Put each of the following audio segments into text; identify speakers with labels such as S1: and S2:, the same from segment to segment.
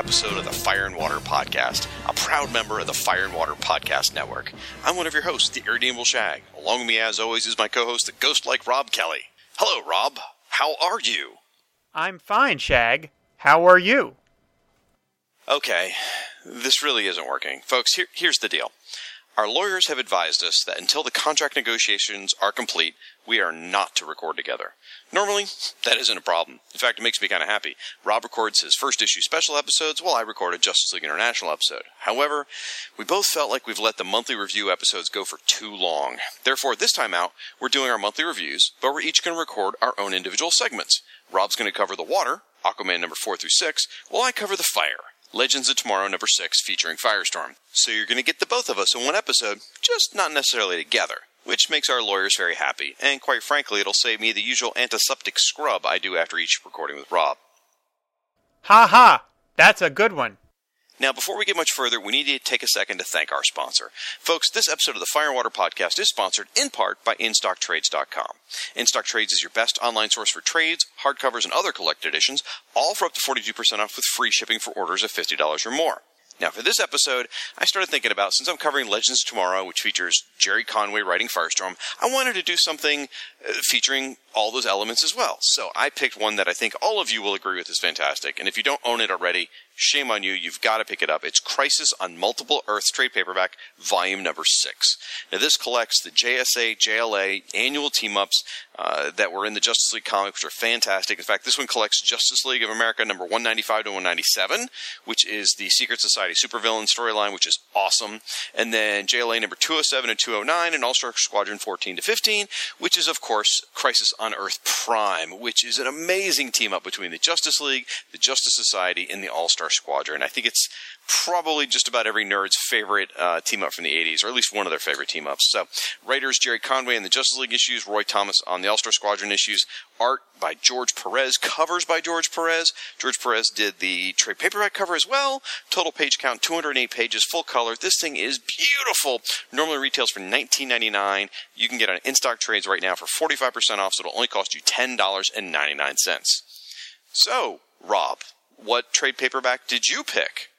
S1: Episode of the Fire and Water Podcast, a proud member of the Fire and Water Podcast Network. I'm one of your hosts, the Irredeemable Shag. Along with me, as always, is my co host, the ghost like Rob Kelly. Hello, Rob. How are you?
S2: I'm fine, Shag. How are you?
S1: Okay, this really isn't working. Folks, here, here's the deal. Our lawyers have advised us that until the contract negotiations are complete, we are not to record together. Normally, that isn't a problem. In fact, it makes me kind of happy. Rob records his first issue special episodes while I record a Justice League International episode. However, we both felt like we've let the monthly review episodes go for too long. Therefore, this time out, we're doing our monthly reviews, but we're each going to record our own individual segments. Rob's going to cover the water, Aquaman number 4 through 6, while I cover the fire. Legends of Tomorrow number 6 featuring Firestorm. So you're going to get the both of us in one episode, just not necessarily together, which makes our lawyers very happy, and quite frankly, it'll save me the usual antiseptic scrub I do after each recording with Rob.
S2: Ha ha! That's a good one.
S1: Now, before we get much further, we need to take a second to thank our sponsor. Folks, this episode of the Fire and Water Podcast is sponsored in part by InStockTrades.com. InStockTrades is your best online source for trades, hardcovers, and other collected editions, all for up to 42% off with free shipping for orders of $50 or more. Now, for this episode, I started thinking about since I'm covering Legends Tomorrow, which features Gerry Conway writing Firestorm, I wanted to do something uh, featuring all those elements as well. So I picked one that I think all of you will agree with is fantastic. And if you don't own it already, shame on you. You've got to pick it up. It's Crisis on Multiple Earths trade paperback, volume number six. Now, this collects the JSA, JLA annual team ups uh, that were in the Justice League comic, which are fantastic. In fact, this one collects Justice League of America number 195 to 197, which is the Secret Society supervillain storyline, which is awesome. And then JLA number 207 and 209, and All Star Squadron 14 to 15, which is, of course, Crisis on Earth Prime, which is an amazing team up between the Justice League, the Justice Society, and the All Star Squadron. I think it's probably just about every nerd's favorite uh, team up from the 80s, or at least one of their favorite team ups. So, writers Gerry Conway in the Justice League issues, Roy Thomas on the All Star Squadron issues, art by George Perez, covers by George Perez. George Perez did the trade paperback cover as well. Total page count 208 pages, full color. This thing is beautiful. Normally retails for $19.99. You can get it on in stock trades right now for 45% off, so it'll only cost you $10.99. So, Rob, what trade paperback did you pick?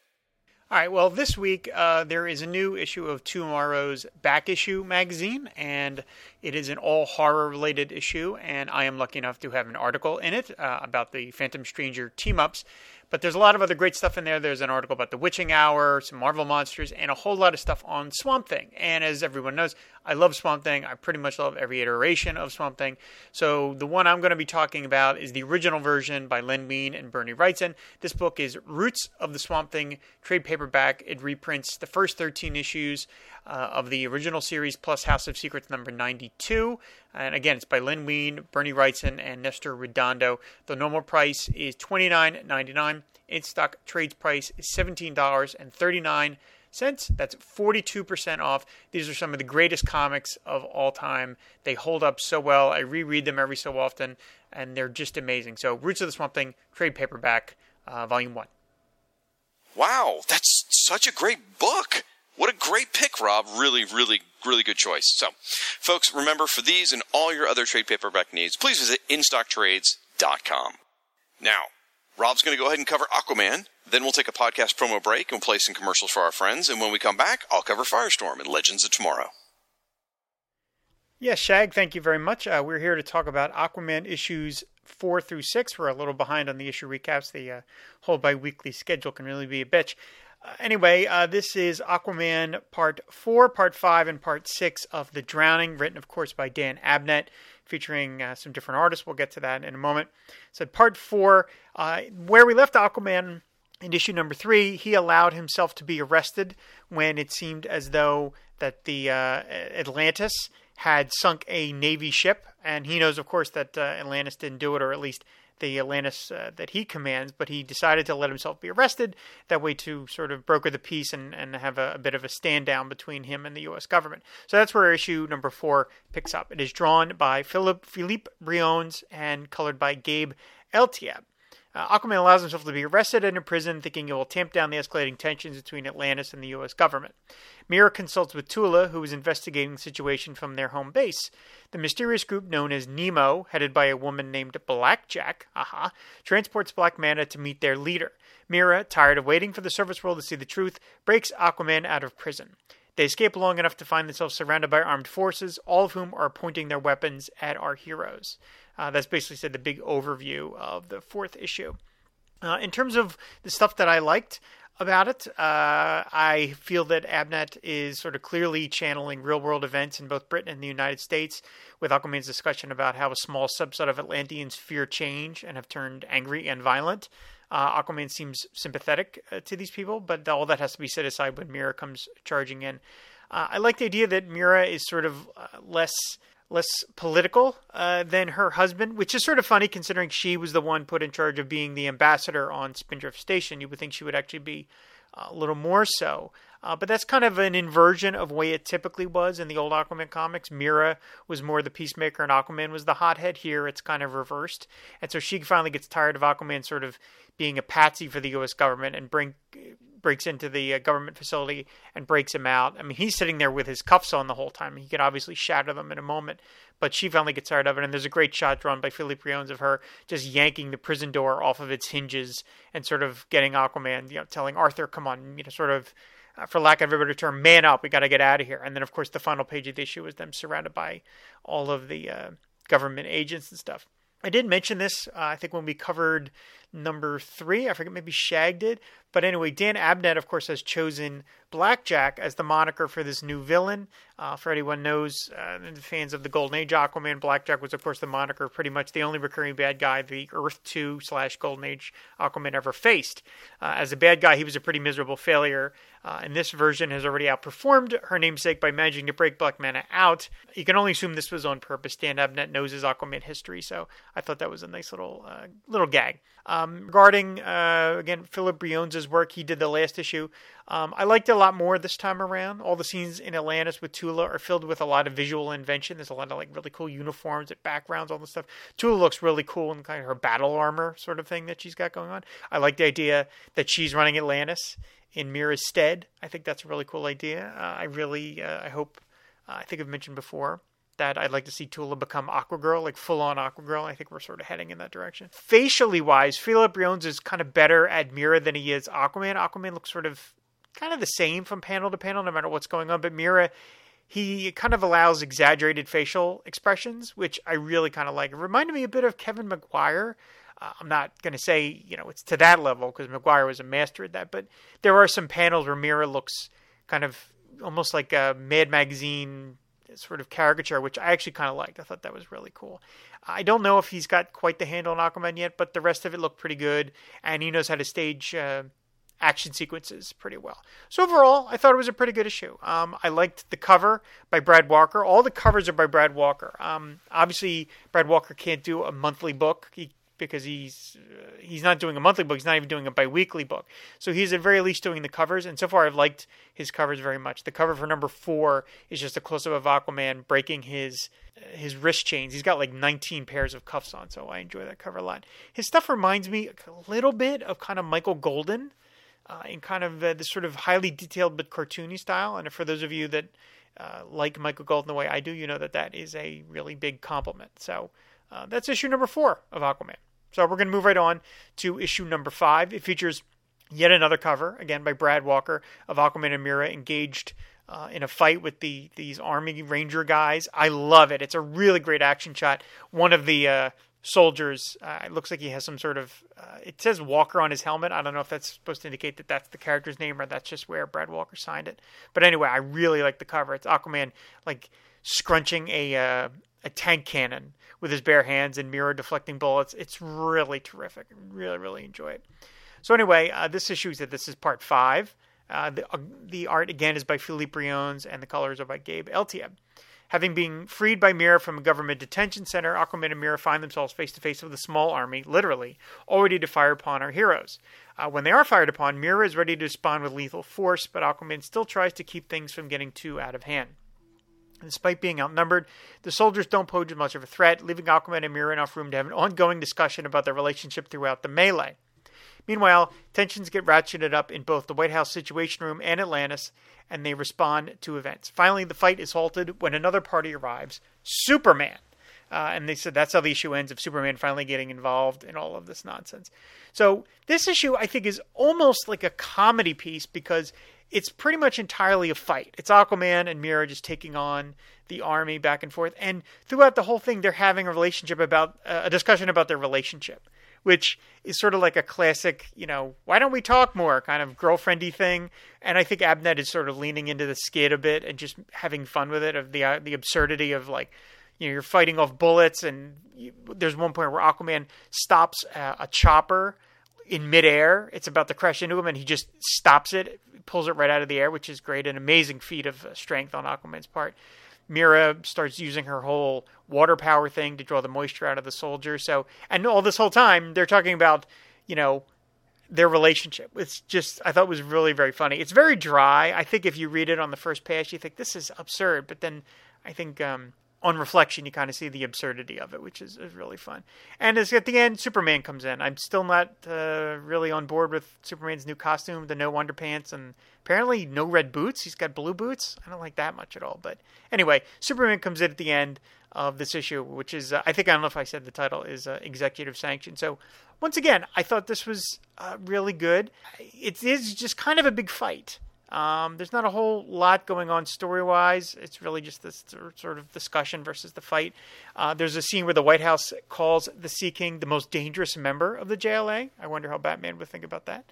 S2: All right, well, this week uh, there is a new issue of TwoMorrows' Back Issue magazine, and it is an all horror related issue. And I am lucky enough to have an article in it uh, about the Phantom Stranger team ups. But there's a lot of other great stuff in there. There's an article about the Witching Hour, some Marvel monsters, and a whole lot of stuff on Swamp Thing. And as everyone knows, I love Swamp Thing. I pretty much love every iteration of Swamp Thing. So the one I'm going to be talking about is the original version by Len Wein and Bernie Wrightson. This book is Roots of the Swamp Thing trade paperback. It reprints the first 13 issues uh, of the original series plus House of Secrets number 92. And again, it's by Len Wein, Bernie Wrightson, and Nestor Redondo. The normal price is $29.99. In stock trades price is $17.39 cents. That's 42% off. These are some of the greatest comics of all time. They hold up so well. I reread them every so often, and they're just amazing. So, Roots of the Swamp Thing, trade paperback, uh, volume one.
S1: Wow, that's such a great book. What a great pick, Rob. Really, really, really good choice. So, folks, remember for these and all your other trade paperback needs, please visit InStockTrades.com. Now, Rob's going to go ahead and cover Aquaman. Then we'll take a podcast promo break and play some commercials for our friends. And when we come back, I'll cover Firestorm and Legends of Tomorrow.
S2: Yes, Shag, thank you very much. Uh, we're here to talk about Aquaman issues four through six. We're a little behind on the issue recaps. The uh, whole bi weekly schedule can really be a bitch. Anyway, uh, this is Aquaman Part 4, Part 5, and Part 6 of The Drowning, written, of course, by Dan Abnett, featuring uh, some different artists. We'll get to that in a moment. So, Part 4, uh, where we left Aquaman in issue number 3, he allowed himself to be arrested when it seemed as though that the uh, Atlantis had sunk a Navy ship. And he knows, of course, that uh, Atlantis didn't do it, or at least the Atlantis uh, that he commands, but he decided to let himself be arrested that way to sort of broker the peace and, and have a, a, bit of a stand down between him and the U.S. government. So that's where issue number four picks up. It is drawn by Philip Philippe Briones and colored by Gabe Eltaeb. Uh, Aquaman allows himself to be arrested and imprisoned, thinking it will tamp down the escalating tensions between Atlantis and the U.S. government. Mera consults with Tula, who is investigating the situation from their home base. The mysterious group known as Nemo, headed by a woman named Blackjack, aha, transports Black Manta to meet their leader. Mera, tired of waiting for the surface world to see the truth, breaks Aquaman out of prison. They escape long enough to find themselves surrounded by armed forces, all of whom are pointing their weapons at our heroes. Uh, that's basically said the big overview of the fourth issue. Uh, in terms of the stuff that I liked about it, uh, I feel that Abnett is sort of clearly channeling real world events in both Britain and the United States, with Aquaman's discussion about how a small subset of Atlanteans fear change and have turned angry and violent. Uh, Aquaman seems sympathetic uh, to these people, but all that has to be set aside when Mera comes charging in. Uh, I like the idea that Mera is sort of uh, less less political uh, than her husband, which is sort of funny considering she was the one put in charge of being the ambassador on Spindrift Station. You would think she would actually be uh, a little more so. Uh, but that's kind of an inversion of way it typically was in the old Aquaman comics. Mera was more the peacemaker and Aquaman was the hothead. Here it's kind of reversed. And so she finally gets tired of Aquaman sort of being a patsy for the U.S. government and bring breaks into the uh, government facility and breaks him out. I mean, he's sitting there with his cuffs on the whole time. He could obviously shatter them in a moment, but she finally gets tired of it. And there's a great shot drawn by Philippe Briones of her just yanking the prison door off of its hinges and sort of getting Aquaman, you know, telling Arthur, "Come on," you know, sort of. Uh, for lack of a better term, man up. We got to get out of here. And then, of course, the final page of the issue is them surrounded by all of the uh, government agents and stuff. I did mention this, uh, I think, when we covered number three. I forget, maybe Shag did. But anyway, Dan Abnett, of course, has chosen Blackjack as the moniker for this new villain. Uh, for anyone knows, uh, fans of the Golden Age Aquaman, Blackjack was, of course, the moniker, pretty much the only recurring bad guy the Earth 2 slash Golden Age Aquaman ever faced. Uh, as a bad guy, he was a pretty miserable failure. Uh, and this version has already outperformed her namesake by managing to break Black Manta out. You can only assume this was on purpose. Dan Abnett knows his Aquaman history, so I thought that was a nice little uh, little gag. Um, regarding uh, again Philip Briones' work, he did the last issue. Um, I liked it a lot more this time around. All the scenes in Atlantis with Tula are filled with a lot of visual invention. There's a lot of like really cool uniforms and backgrounds, all this stuff. Tula looks really cool in kind of her battle armor sort of thing that she's got going on. I like the idea that she's running Atlantis in Mera's stead. I think that's a really cool idea. Uh, I really, uh, I hope. Uh, I think I've mentioned before that I'd like to see Tula become Aquagirl, like full on Aquagirl. I think we're sort of heading in that direction. Facially wise, Philip Briones is kind of better at Mera than he is Aquaman. Aquaman looks sort of kind of the same from panel to panel, no matter what's going on. But Mera, he kind of allows exaggerated facial expressions, which I really kind of like. It reminded me a bit of Kevin Maguire. Uh, I'm not going to say, you know, it's to that level because Maguire was a master at that, but there are some panels where Mera looks kind of almost like a Mad Magazine sort of caricature, which I actually kind of liked. I thought that was really cool. I don't know if he's got quite the handle on Aquaman yet, but the rest of it looked pretty good, and he knows how to stage uh, action sequences pretty well. So overall, I thought it was a pretty good issue. Um, I liked the cover by Brad Walker. All the covers are by Brad Walker. Um, obviously, Brad Walker can't do a monthly book. He because he's uh, he's not doing a monthly book. He's not even doing a biweekly book. So he's at very least doing the covers. And so far, I've liked his covers very much. The cover for number four is just a close up of Aquaman breaking his his wrist chains. He's got like 19 pairs of cuffs on, so I enjoy that cover a lot. His stuff reminds me a little bit of kind of Michael Golden. Uh, in kind of uh, this sort of highly detailed but cartoony style, and for those of you that uh, like Michael Golden the way I do, you know that that is a really big compliment. So uh, that's issue number four of Aquaman. So we're going to move right on to issue number five. It features yet another cover, again by Brad Walker, of Aquaman and Mera engaged uh, in a fight with the these Army Ranger guys. I love it. It's a really great action shot. One of the uh, soldiers, uh, it looks like he has some sort of. Uh, it says Walker on his helmet. I don't know if that's supposed to indicate that that's the character's name or that's just where Brad Walker signed it. But anyway, I really like the cover. It's Aquaman like scrunching a uh, a tank cannon with his bare hands and Mera deflecting bullets. It's really terrific. Really, really enjoy it. So anyway, uh, this issue that this is part five. Uh, the, uh, the art again is by Philippe Briones and the colors are by Gabe Eltaeb. Having been freed by Mera from a government detention center, Aquaman and Mera find themselves face to face with a small army, literally, all ready to fire upon our heroes. Uh, when they are fired upon, Mera is ready to respond with lethal force, but Aquaman still tries to keep things from getting too out of hand. Despite being outnumbered, the soldiers don't pose much of a threat, leaving Aquaman and Mera enough room to have an ongoing discussion about their relationship throughout the melee. Meanwhile, tensions get ratcheted up in both the White House Situation Room and Atlantis, and they respond to events. Finally, the fight is halted when another party arrives Superman. Uh, and they said that's how the issue ends of Superman finally getting involved in all of this nonsense. So, this issue, I think, is almost like a comedy piece because it's pretty much entirely a fight. It's Aquaman and Mera just taking on the army back and forth. And throughout the whole thing, they're having a relationship about uh, a discussion about their relationship which is sort of like a classic, you know, why don't we talk more kind of girlfriendy thing. And I think Abnett is sort of leaning into the skid a bit and just having fun with it of the uh, the absurdity of like, you know, you're fighting off bullets and you, there's one point where Aquaman stops a, a chopper in midair. It's about to crash into him and he just stops it, pulls it right out of the air, which is great, an amazing feat of uh, strength on Aquaman's part. Mera starts using her whole water power thing to draw the moisture out of the soldier. So, and all this whole time they're talking about, you know, their relationship. It's just I thought it was really very funny. It's very dry. I think if you read it on the first page, you think this is absurd, but then I think um, on reflection, you kind of see the absurdity of it, which is, is really fun. And as at the end, Superman comes in. I'm still not uh, really on board with Superman's new costume, the no underpants, and apparently no red boots. He's got blue boots. I don't like that much at all. But anyway, Superman comes in at the end of this issue, which is, uh, I think, I don't know if I said the title is uh, Executive Sanction. So once again, I thought this was uh, really good. It is just kind of a big fight. Um, there's not a whole lot going on story wise. It's really just this sort of discussion versus the fight. Uh, there's a scene where the White House calls the Sea King the most dangerous member of the JLA. I wonder how Batman would think about that.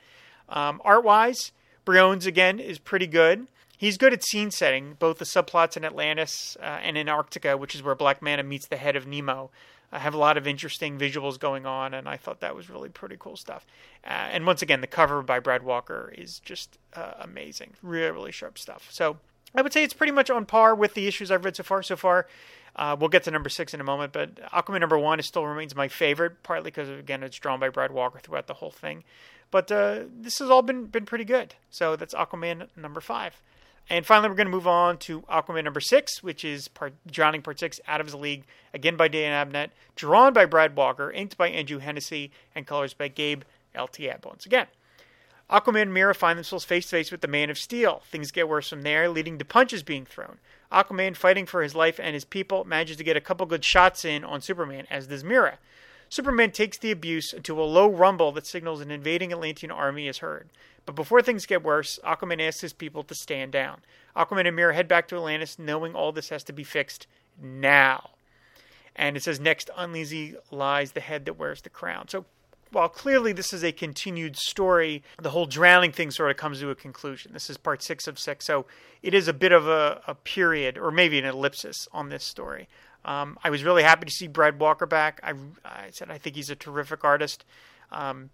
S2: Um, art wise, Briones again is pretty good. He's good at scene setting, both the subplots in Atlantis uh, and in Arctica, which is where Black Manta meets the head of Nemo. I have a lot of interesting visuals going on, and I thought that was really pretty cool stuff. Uh, and once again, the cover by Brad Walker is just uh, amazing, really, really sharp stuff. So I would say it's pretty much on par with the issues I've read so far. So far, uh, we'll get to number six in a moment, but Aquaman number one is still remains my favorite, partly because again it's drawn by Brad Walker throughout the whole thing. But uh, this has all been been pretty good. So that's Aquaman number five. And finally, we're going to move on to Aquaman number six, which is part, Drowning Part Six, Out of His League, again by Dan Abnett, drawn by Brad Walker, inked by Andrew Hennessy, and colors by Gabe Eltaeb. Once again, Aquaman and Mera find themselves face to face with the Man of Steel. Things get worse from there, leading to punches being thrown. Aquaman, fighting for his life and his people, manages to get a couple good shots in on Superman, as does Mera. Superman takes the abuse until a low rumble that signals an invading Atlantean army is heard. But before things get worse, Aquaman asks his people to stand down. Aquaman and Mera head back to Atlantis, knowing all this has to be fixed now. And it says, next uneasy lies the head that wears the crown. So while clearly this is a continued story, the whole drowning thing sort of comes to a conclusion. This is part six of six, so it is a bit of a, a period, or maybe an ellipsis on this story. Um, I was really happy to see Brad Walker back. I, I, said I think he's a terrific artist. Um,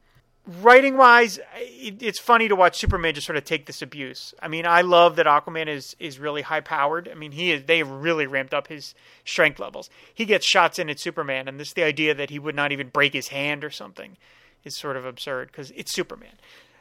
S2: writing wise, it, it's funny to watch Superman just sort of take this abuse. I mean, I love that Aquaman is is really high powered. I mean, he is they really ramped up his strength levels. He gets shots in at Superman, and this the idea that he would not even break his hand or something is sort of absurd because it's Superman.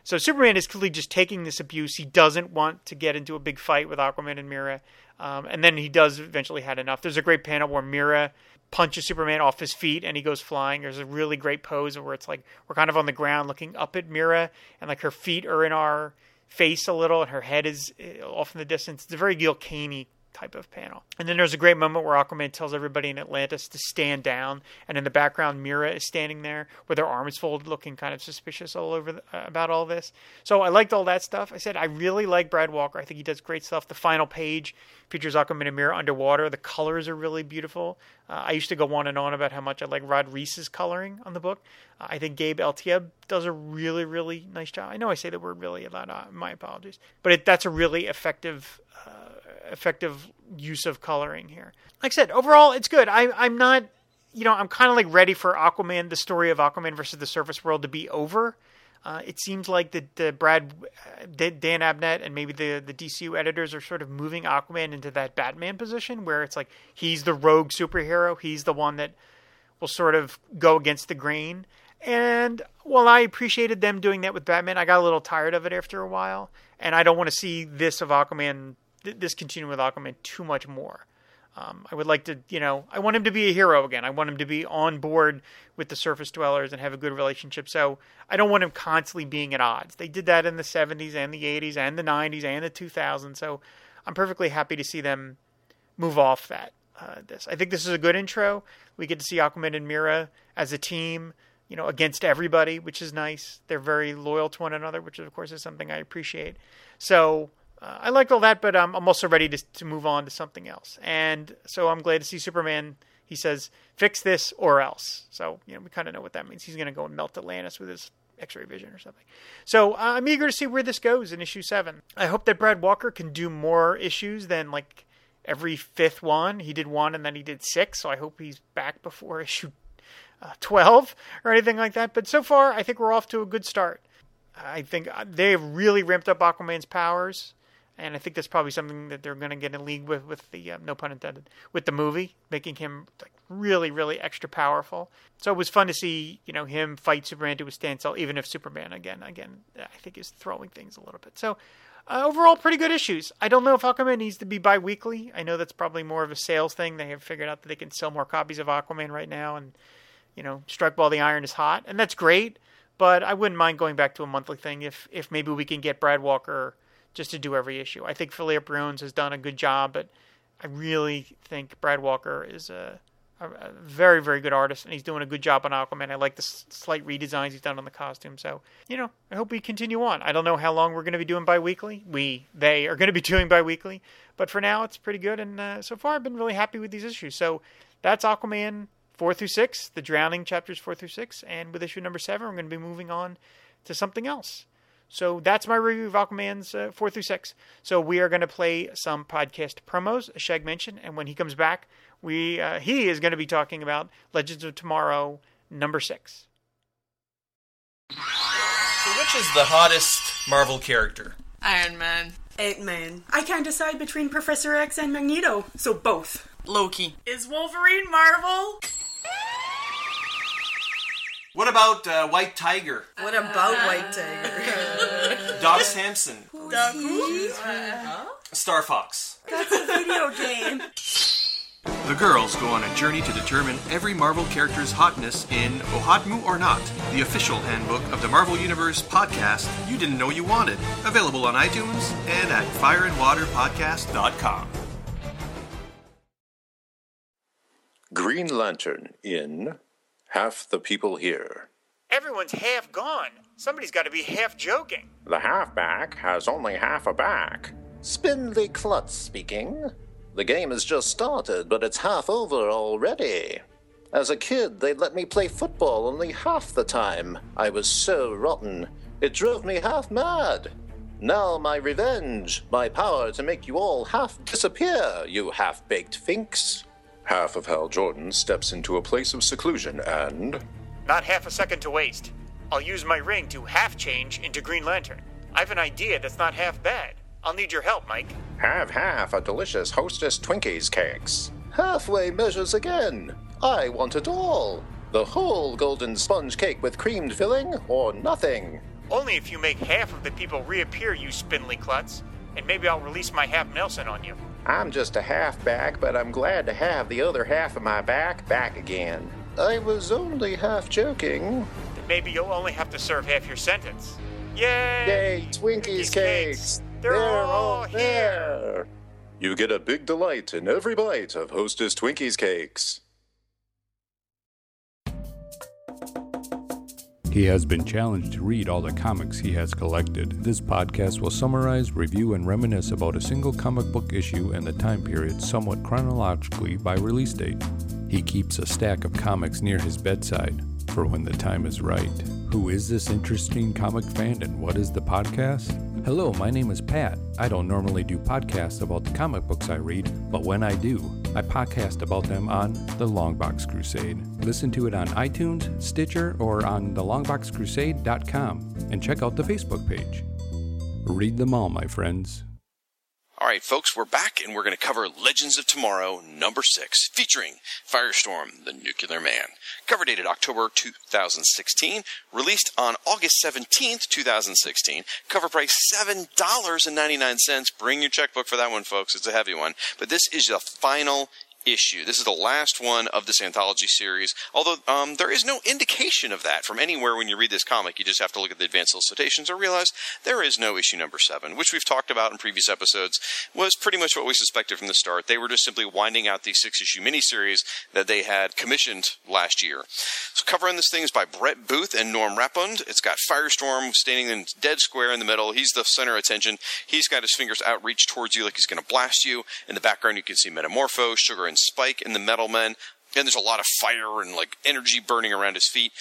S2: So Superman is clearly just taking this abuse. He doesn't want to get into a big fight with Aquaman and Mera, um, and then he does eventually had enough. There's a great panel where Mera punches Superman off his feet and he goes flying. There's a really great pose where it's like we're kind of on the ground looking up at Mera and like her feet are in our face a little and her head is eh, off in the distance. It's a very Gil Kane type of panel. And then there's a great moment where Aquaman tells everybody in Atlantis to stand down, and in the background, Mera is standing there with her arms folded, looking kind of suspicious all over the, uh, about all this. So I liked all that stuff. I said I really like Brad Walker. I think he does great stuff. The final page features Aquaman and Mera underwater. The colors are really beautiful. Uh, I used to go on and on about how much I like Rod Reis's coloring on the book. Uh, I think Gabe Eltaeb does a really, really nice job. I know I say the word really a lot. Uh, my apologies, but it, that's a really effective uh, effective use of coloring here. Like I said, overall, it's good. I, I'm not, you know, I'm kind of like ready for Aquaman, the story of Aquaman versus the Surface World to be over. Uh, it seems like the, the Brad, uh, Dan Abnett, and maybe the the DCU editors are sort of moving Aquaman into that Batman position where it's like he's the rogue superhero, he's the one that will sort of go against the grain. And while I appreciated them doing that with Batman, I got a little tired of it after a while, and I don't want to see this of Aquaman th- this continue with Aquaman too much more. Um, I would like to, you know, I want him to be a hero again. I want him to be on board with the surface dwellers and have a good relationship. So I don't want him constantly being at odds. They did that in the 70s and the 80s and the 90s and the 2000s. So I'm perfectly happy to see them move off that. Uh, this I think this is a good intro. We get to see Aquaman and Mera as a team, you know, against everybody, which is nice. They're very loyal to one another, which of course is something I appreciate. So uh, I liked all that, but um, I'm also ready to, to move on to something else. And so I'm glad to see Superman. He says, "Fix this or else." So you know, we kind of know what that means. He's going to go and melt Atlantis with his X-ray vision or something. So uh, I'm eager to see where this goes in issue seven. I hope that Brad Walker can do more issues than like every fifth one. He did one and then he did six. So I hope he's back before issue uh, 12 or anything like that. But so far, I think we're off to a good start. I think uh, they've really ramped up Aquaman's powers and I think that's probably something that they're going to get in league with, with the uh, no pun intended, with the movie, making him like really, really extra powerful. So it was fun to see, you know, him fight Superman to a standstill, even if Superman again, again, I think is throwing things a little bit. So uh, overall, pretty good issues. I don't know if Aquaman needs to be bi-weekly. I know that's probably more of a sales thing. They have figured out that they can sell more copies of Aquaman right now, and you know, strike while the iron is hot, and that's great. But I wouldn't mind going back to a monthly thing if if maybe we can get Brad Walker just to do every issue. I think Philippe Briones has done a good job, but I really think Brad Walker is a, a, a, very, very good artist, and he's doing a good job on Aquaman. I like the s- slight redesigns he's done on the costume. So, you know, I hope we continue on. I don't know how long we're going to be doing bi-weekly. We, they are going to be doing bi-weekly, but for now, it's pretty good. And uh, so far, I've been really happy with these issues. So that's Aquaman four through six, the Drowning chapters four through six, and with issue number seven, we're going to be moving on to something else. So that's my review of Aquaman's uh, 4 through 6. So we are going to play some podcast promos, as Shag mentioned, and when he comes back, we uh, he is going to be talking about Legends of Tomorrow number 6.
S3: So which is the hottest Marvel character?
S4: Iron Man.
S5: Ant-Man. I can't decide between Professor X and Magneto, so both.
S4: Loki.
S5: Is Wolverine Marvel?
S3: What about uh, White Tiger?
S5: What about White Tiger?
S3: Doc Samson?
S5: Who's
S3: Star Fox?
S5: That's a video game.
S3: The girls go on a journey to determine every Marvel character's hotness in OHOTMU or Not, the official handbook of the Marvel Universe podcast you didn't know you wanted. Available on iTunes and at fireandwaterpodcast.com.
S6: Green Lantern in Half the People Here.
S2: Everyone's half gone. Somebody's got to be half joking.
S6: The halfback has only half a back. Spindly Klutz speaking. The game has just started, but it's half over already. As a kid, they'd let me play football only half the time. I was so rotten. It drove me half mad. Now my revenge, my power to make you all half disappear, you half baked finks. Half of Hal Jordan steps into a place of seclusion and.
S2: Not half a second to waste. I'll use my ring to half change into Green Lantern. I have an idea that's not half bad. I'll need your help, Mike.
S6: Have half a delicious Hostess Twinkies cakes. Halfway measures again. I want it all. The whole golden sponge cake with creamed filling, or nothing.
S2: Only if you make half of the people reappear, you spindly klutz. And maybe I'll release my half Nelson on you.
S6: I'm just a halfback, but I'm glad to have the other half of my back back again. I was only half joking.
S2: Then maybe you'll only have to serve half your sentence. Yay!
S6: Yay, Twinkies cakes!
S2: They're, all here!
S6: there. You get a big delight in every bite of Hostess Twinkies cakes.
S4: He has been challenged to read all the comics he has collected. This podcast will summarize, review, and reminisce about a single comic book issue and the time period somewhat chronologically by release date. He keeps a stack of comics near his bedside for when the time is right. Who is this interesting comic fan and what is the podcast? Hello, my name is Pat. I don't normally do podcasts about the comic books I read, but when I do, I podcast about them on The Longbox Crusade. Listen to it on iTunes, Stitcher, or on thelongboxcrusade.com and check out the Facebook page. Read them all, my friends.
S1: All right, folks, we're back and we're going to cover Legends of Tomorrow number six, featuring Firestorm, the Nuclear Man. Cover dated October 2016, released on August 17th, 2016. Cover price $7.99. Bring your checkbook for that one, folks. It's a heavy one. But this is the final issue. This is the last one of this anthology series. Although um, there is no indication of that from anywhere when you read this comic. You just have to look at the advanced solicitations or realize there is no issue number seven, which we've talked about in previous episodes. Was pretty much what we suspected from the start. They were just simply winding out the six issue miniseries that they had commissioned last year. So covering this thing is by Brett Booth and Norm Rapmund. It's got Firestorm standing in dead square in the middle. He's the center of attention. He's got his fingers outreached towards you like he's going to blast you. In the background, you can see Metamorpho, Sugar, and Spike and the Metal Men. And there's a lot of fire and like energy burning around his feet.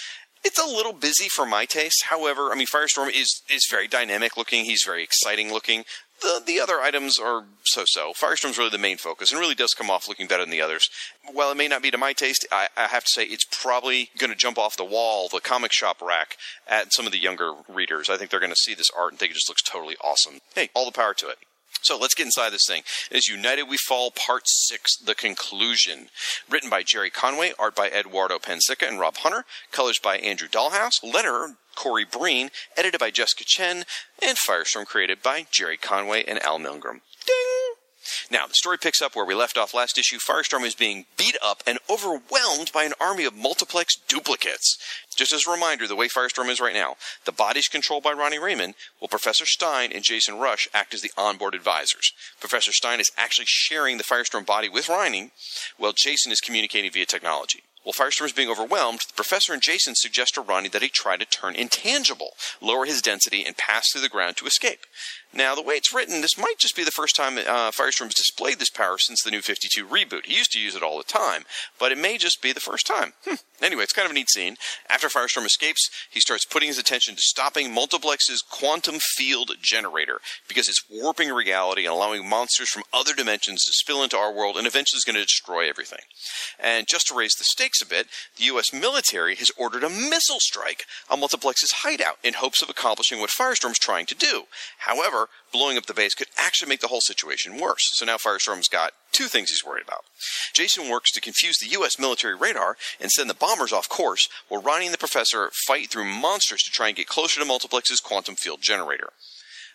S1: It's a little busy for my taste. However, I mean, Firestorm is is very dynamic looking. He's very exciting looking. The the other items are so so. Firestorm's really the main focus, and really does come off looking better than the others. While it may not be to my taste, I, I have to say it's probably going to jump off the wall, the comic shop rack, at some of the younger readers. I think they're going to see this art and think it just looks totally awesome. Hey, all the power to it. So let's get inside this thing. It is United We Fall Part 6, The Conclusion. Written by Gerry Conway, art by Eduardo Pansica and Rob Hunter, colors by Andrew Dalhouse, letter Corey Breen, edited by Jessica Chen, and Firestorm created by Gerry Conway and Al Milgrom. Ding! Now, the story picks up where we left off last issue. Firestorm is being beat up and overwhelmed by an army of multiplex duplicates. Just as a reminder, the way Firestorm is right now, the body's controlled by Ronnie Raymond, while Professor Stein and Jason Rusch act as the onboard advisors. Professor Stein is actually sharing the Firestorm body with Ronnie, while Jason is communicating via technology. While Firestorm is being overwhelmed, the Professor and Jason suggest to Ronnie that he try to turn intangible, lower his density, and pass through the ground to escape. Now, the way it's written, this might just be the first time uh, Firestorm's displayed this power since the New 52 reboot. He used to use it all the time, but it may just be the first time. Hmm. Anyway, it's kind of a neat scene. After Firestorm escapes, he starts putting his attention to stopping Multiplex's quantum field generator because it's warping reality and allowing monsters from other dimensions to spill into our world and eventually is going to destroy everything. And just to raise the stakes a bit, the U.S. military has ordered a missile strike on Multiplex's hideout in hopes of accomplishing what Firestorm's trying to do. However, blowing up the base could actually make the whole situation worse. So now Firestorm's got two things he's worried about. Jason works to confuse the U.S. military radar and send the bombers off course, while Ronnie and the professor fight through monsters to try and get closer to Multiplex's quantum field generator.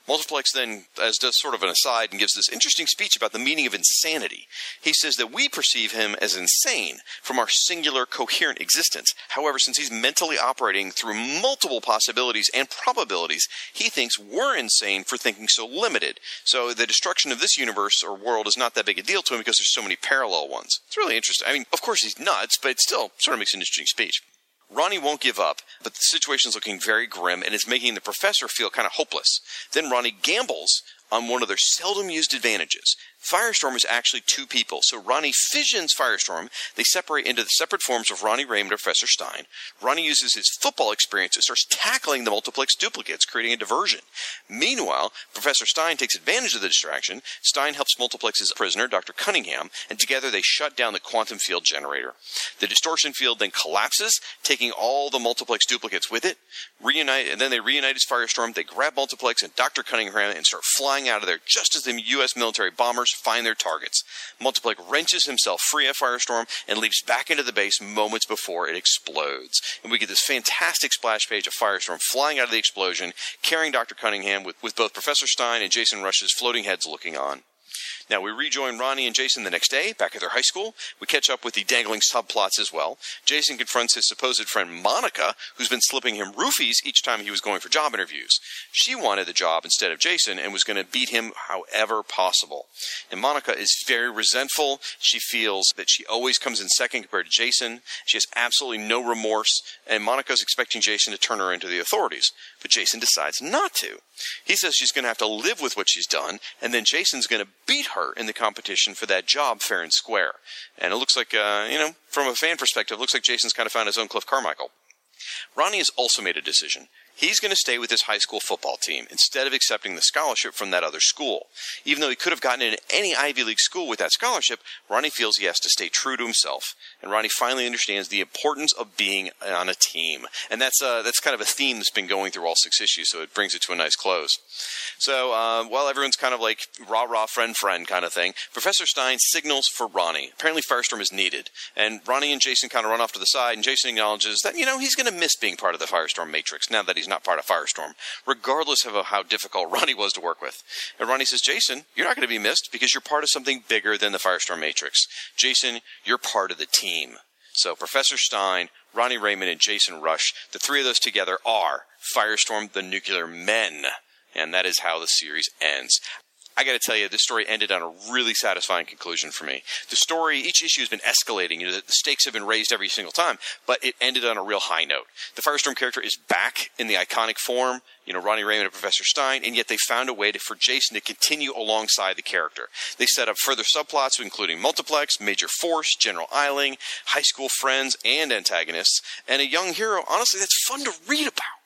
S1: Multiplex then, as does sort of an aside, and gives this interesting speech about the meaning of insanity. He says that we perceive him as insane from our singular, coherent existence. However, since he's mentally operating through multiple possibilities and probabilities, he thinks we're insane for thinking so limited. So the destruction of this universe or world is not that big a deal to him because there's so many parallel ones. It's really interesting. I mean, of course he's nuts, but it still sort of makes an interesting speech. Ronnie won't give up, but the situation's looking very grim and it's making the professor feel kind of hopeless. Then Ronnie gambles on one of their seldom used advantages. Firestorm is actually two people. So Ronnie fissions Firestorm. They separate into the separate forms of Ronnie Raymond and Professor Stein. Ronnie uses his football experience and starts tackling the multiplex duplicates, creating a diversion. Meanwhile, Professor Stein takes advantage of the distraction. Stein helps multiplex's prisoner, Dr. Cunningham, and together they shut down the quantum field generator. The distortion field then collapses, taking all the multiplex duplicates with it. Reunite, and then they reunite as Firestorm. They grab multiplex and Dr. Cunningham and start flying out of there just as the U.S. military bombers find their targets. Multiplex wrenches himself free of Firestorm and leaps back into the base moments before it explodes. And we get this fantastic splash page of Firestorm flying out of the explosion, carrying Dr. Cunningham with, with both Professor Stein and Jason Rusch's floating heads looking on. Now, we rejoin Ronnie and Jason the next day, back at their high school. We catch up with the dangling subplots as well. Jason confronts his supposed friend Monica, who's been slipping him roofies each time he was going for job interviews. She wanted the job instead of Jason and was going to beat him however possible. And Monica is very resentful. She feels that she always comes in second compared to Jason. She has absolutely no remorse, and Monica's expecting Jason to turn her into the authorities. But Jason decides not to. He says she's going to have to live with what she's done, and then Jason's going to beat her in the competition for that job fair and square. And it looks like, uh, you know, from a fan perspective, looks like Jason's kind of found his own Cliff Carmichael. Ronnie has also made a decision. He's going to stay with his high school football team instead of accepting the scholarship from that other school. Even though he could have gotten into any Ivy League school with that scholarship, Ronnie feels he has to stay true to himself. And Ronnie finally understands the importance of being on a team. And that's, uh, that's kind of a theme that's been going through all six issues, so it brings it to a nice close. So, uh, while everyone's kind of like rah rah friend friend kind of thing, Professor Stein signals for Ronnie. Apparently, Firestorm is needed. And Ronnie and Jason kind of run off to the side, and Jason acknowledges that, you know, he's going to miss being part of the Firestorm Matrix now that he's not part of Firestorm, regardless of how difficult Ronnie was to work with. And Ronnie says, Jason, you're not going to be missed because you're part of something bigger than the Firestorm Matrix. Jason, you're part of the team. So Professor Stein, Ronnie Raymond, and Jason Rusch, the three of those together are Firestorm the Nuclear Men. And that is how the series ends. I got to tell you, this story ended on a really satisfying conclusion for me. The story, each issue has been escalating. You know, the, stakes have been raised every single time, but it ended on a real high note. The Firestorm character is back in the iconic form, you know, Ronnie Raymond and Professor Stein, and yet they found a way to, for Jason to continue alongside the character. They set up further subplots, including Multiplex, Major Force, General Eiling, high school friends and antagonists, and a young hero, honestly, that's fun to read about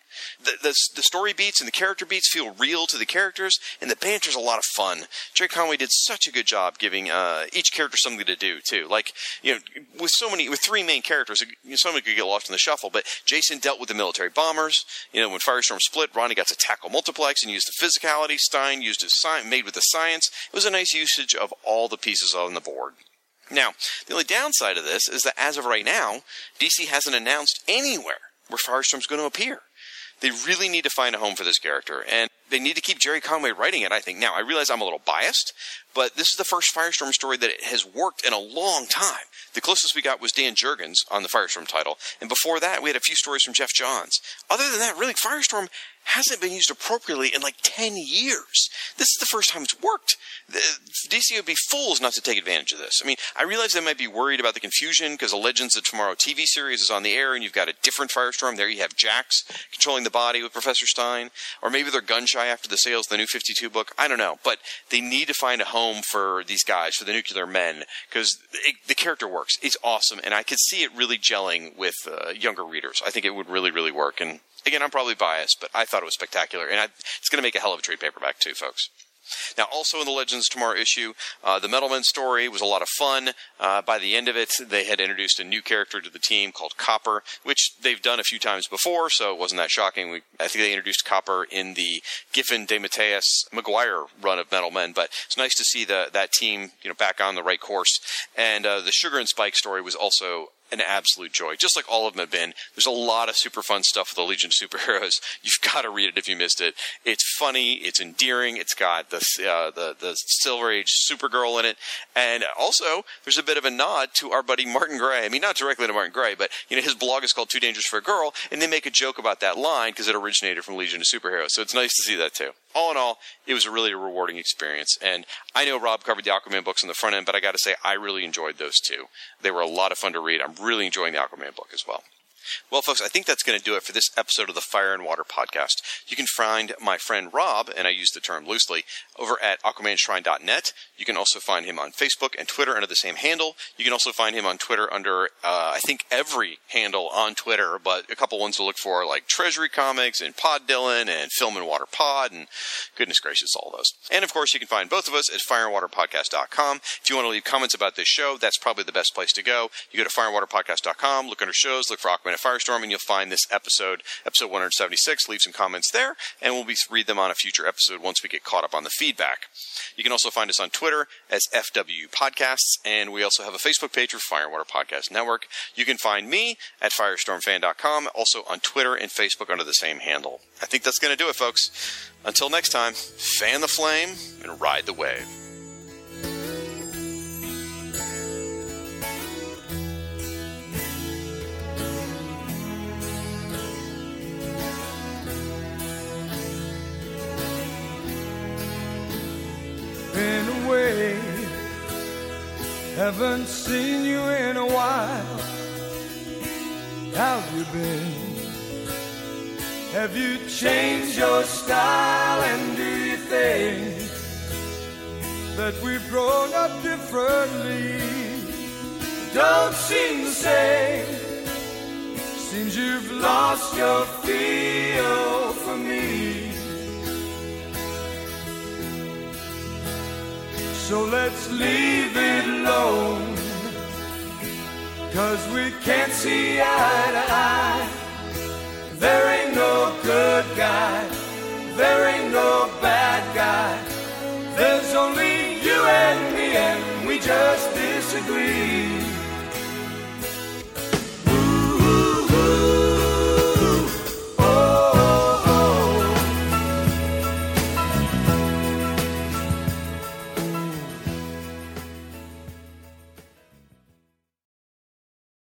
S1: the, the, the story beats and the character beats feel real to the characters, and the banter's a lot of fun. Gerry Conway did such a good job giving uh, each character something to do too. Like you know, with so many with three main characters, you know, somebody could get lost in the shuffle. But Jason dealt with the military bombers. You know, when Firestorm split, Ronnie got to tackle multiplex and use the physicality. Stein used his science, made with the science. It was a nice usage of all the pieces on the board. Now, the only downside of this is that as of right now, DC hasn't announced anywhere where Firestorm's going to appear. They really need to find a home for this character, and they need to keep Gerry Conway writing it, I think. Now, I realize I'm a little biased, but this is the first Firestorm story that has worked in a long time. The closest we got was Dan Jurgens on the Firestorm title, and before that, we had a few stories from Geoff Johns. Other than that, really, Firestorm hasn't been used appropriately in like 10 years. This is the first time it's worked. DC would be fools not to take advantage of this. I mean, I realize they might be worried about the confusion because the Legends of Tomorrow TV series is on the air and you've got a different Firestorm. There you have Jax controlling the body with Professor Stein. Or maybe they're gun shy after the sales of the new 52 book. I don't know. But they need to find a home for these guys, for the nuclear men, because the character works. It's awesome. And I could see it really gelling with uh, younger readers. I think it would really, really work. And again, I'm probably biased, but I thought it was spectacular, and I, it's going to make a hell of a trade paperback too, folks. Now, also in the Legends Tomorrow issue, uh, the Metalman story was a lot of fun. Uh, by the end of it, they had introduced a new character to the team called Copper, which they've done a few times before, so it wasn't that shocking. We, I think they introduced Copper in the Giffen, DeMatteis, Maguire run of Metalmen, but it's nice to see the, that team, you know, back on the right course. And uh, the Sugar and Spike story was also an absolute joy, just like all of them have been. There's a lot of super fun stuff with the Legion of Superheroes. You've got to read it if you missed it. It's funny, it's endearing, it's got the uh, the the Silver Age Supergirl in it, and also there's a bit of a nod to our buddy Martin Gray. I mean, not directly to Martin Gray, but you know his blog is called Too Dangerous for a Girl, and they make a joke about that line because it originated from Legion of Superheroes. So it's nice to see that too all in all, it was a really rewarding experience. And I know Rob covered the Aquaman books on the front end, but I got to say, I really enjoyed those two. They were a lot of fun to read. I'm really enjoying the Aquaman book as well. Well, folks, I think that's going to do it for this episode of the Fire and Water podcast. You can find my friend Rob, and I use the term loosely, over at AquamanShrine.net. You can also find him on Facebook and Twitter under the same handle. You can also find him on Twitter under, uh, I think, every handle on Twitter, but a couple ones to look for like Treasury Comics and Pod Dylan and Film and Water Pod, and goodness gracious, all those. And of course, you can find both of us at fireandwaterpodcast.com. If you want to leave comments about this show, that's probably the best place to go. You go to fireandwaterpodcast.com, look under shows, look for Aquaman at Firestorm, and you'll find this episode, episode 176. Leave some comments there, and we'll be read them on a future episode once we get caught up on the feedback. You can also find us on Twitter as FW Podcasts, and we also have a Facebook page for Fire and Water Podcast Network. You can find me at firestormfan.com, also on Twitter and Facebook under the same handle. I think that's going to do it, folks. Until next time, fan the flame and ride the wave.
S7: Haven't seen you in a while. How've you been? Have you changed your style? And do you think that we've grown up differently? Don't seem the same. Seems you've lost your feel So let's leave it alone. Cause we can't see eye to eye. There ain't no good guy. There ain't no bad guy. There's only you and me, and we just disagree.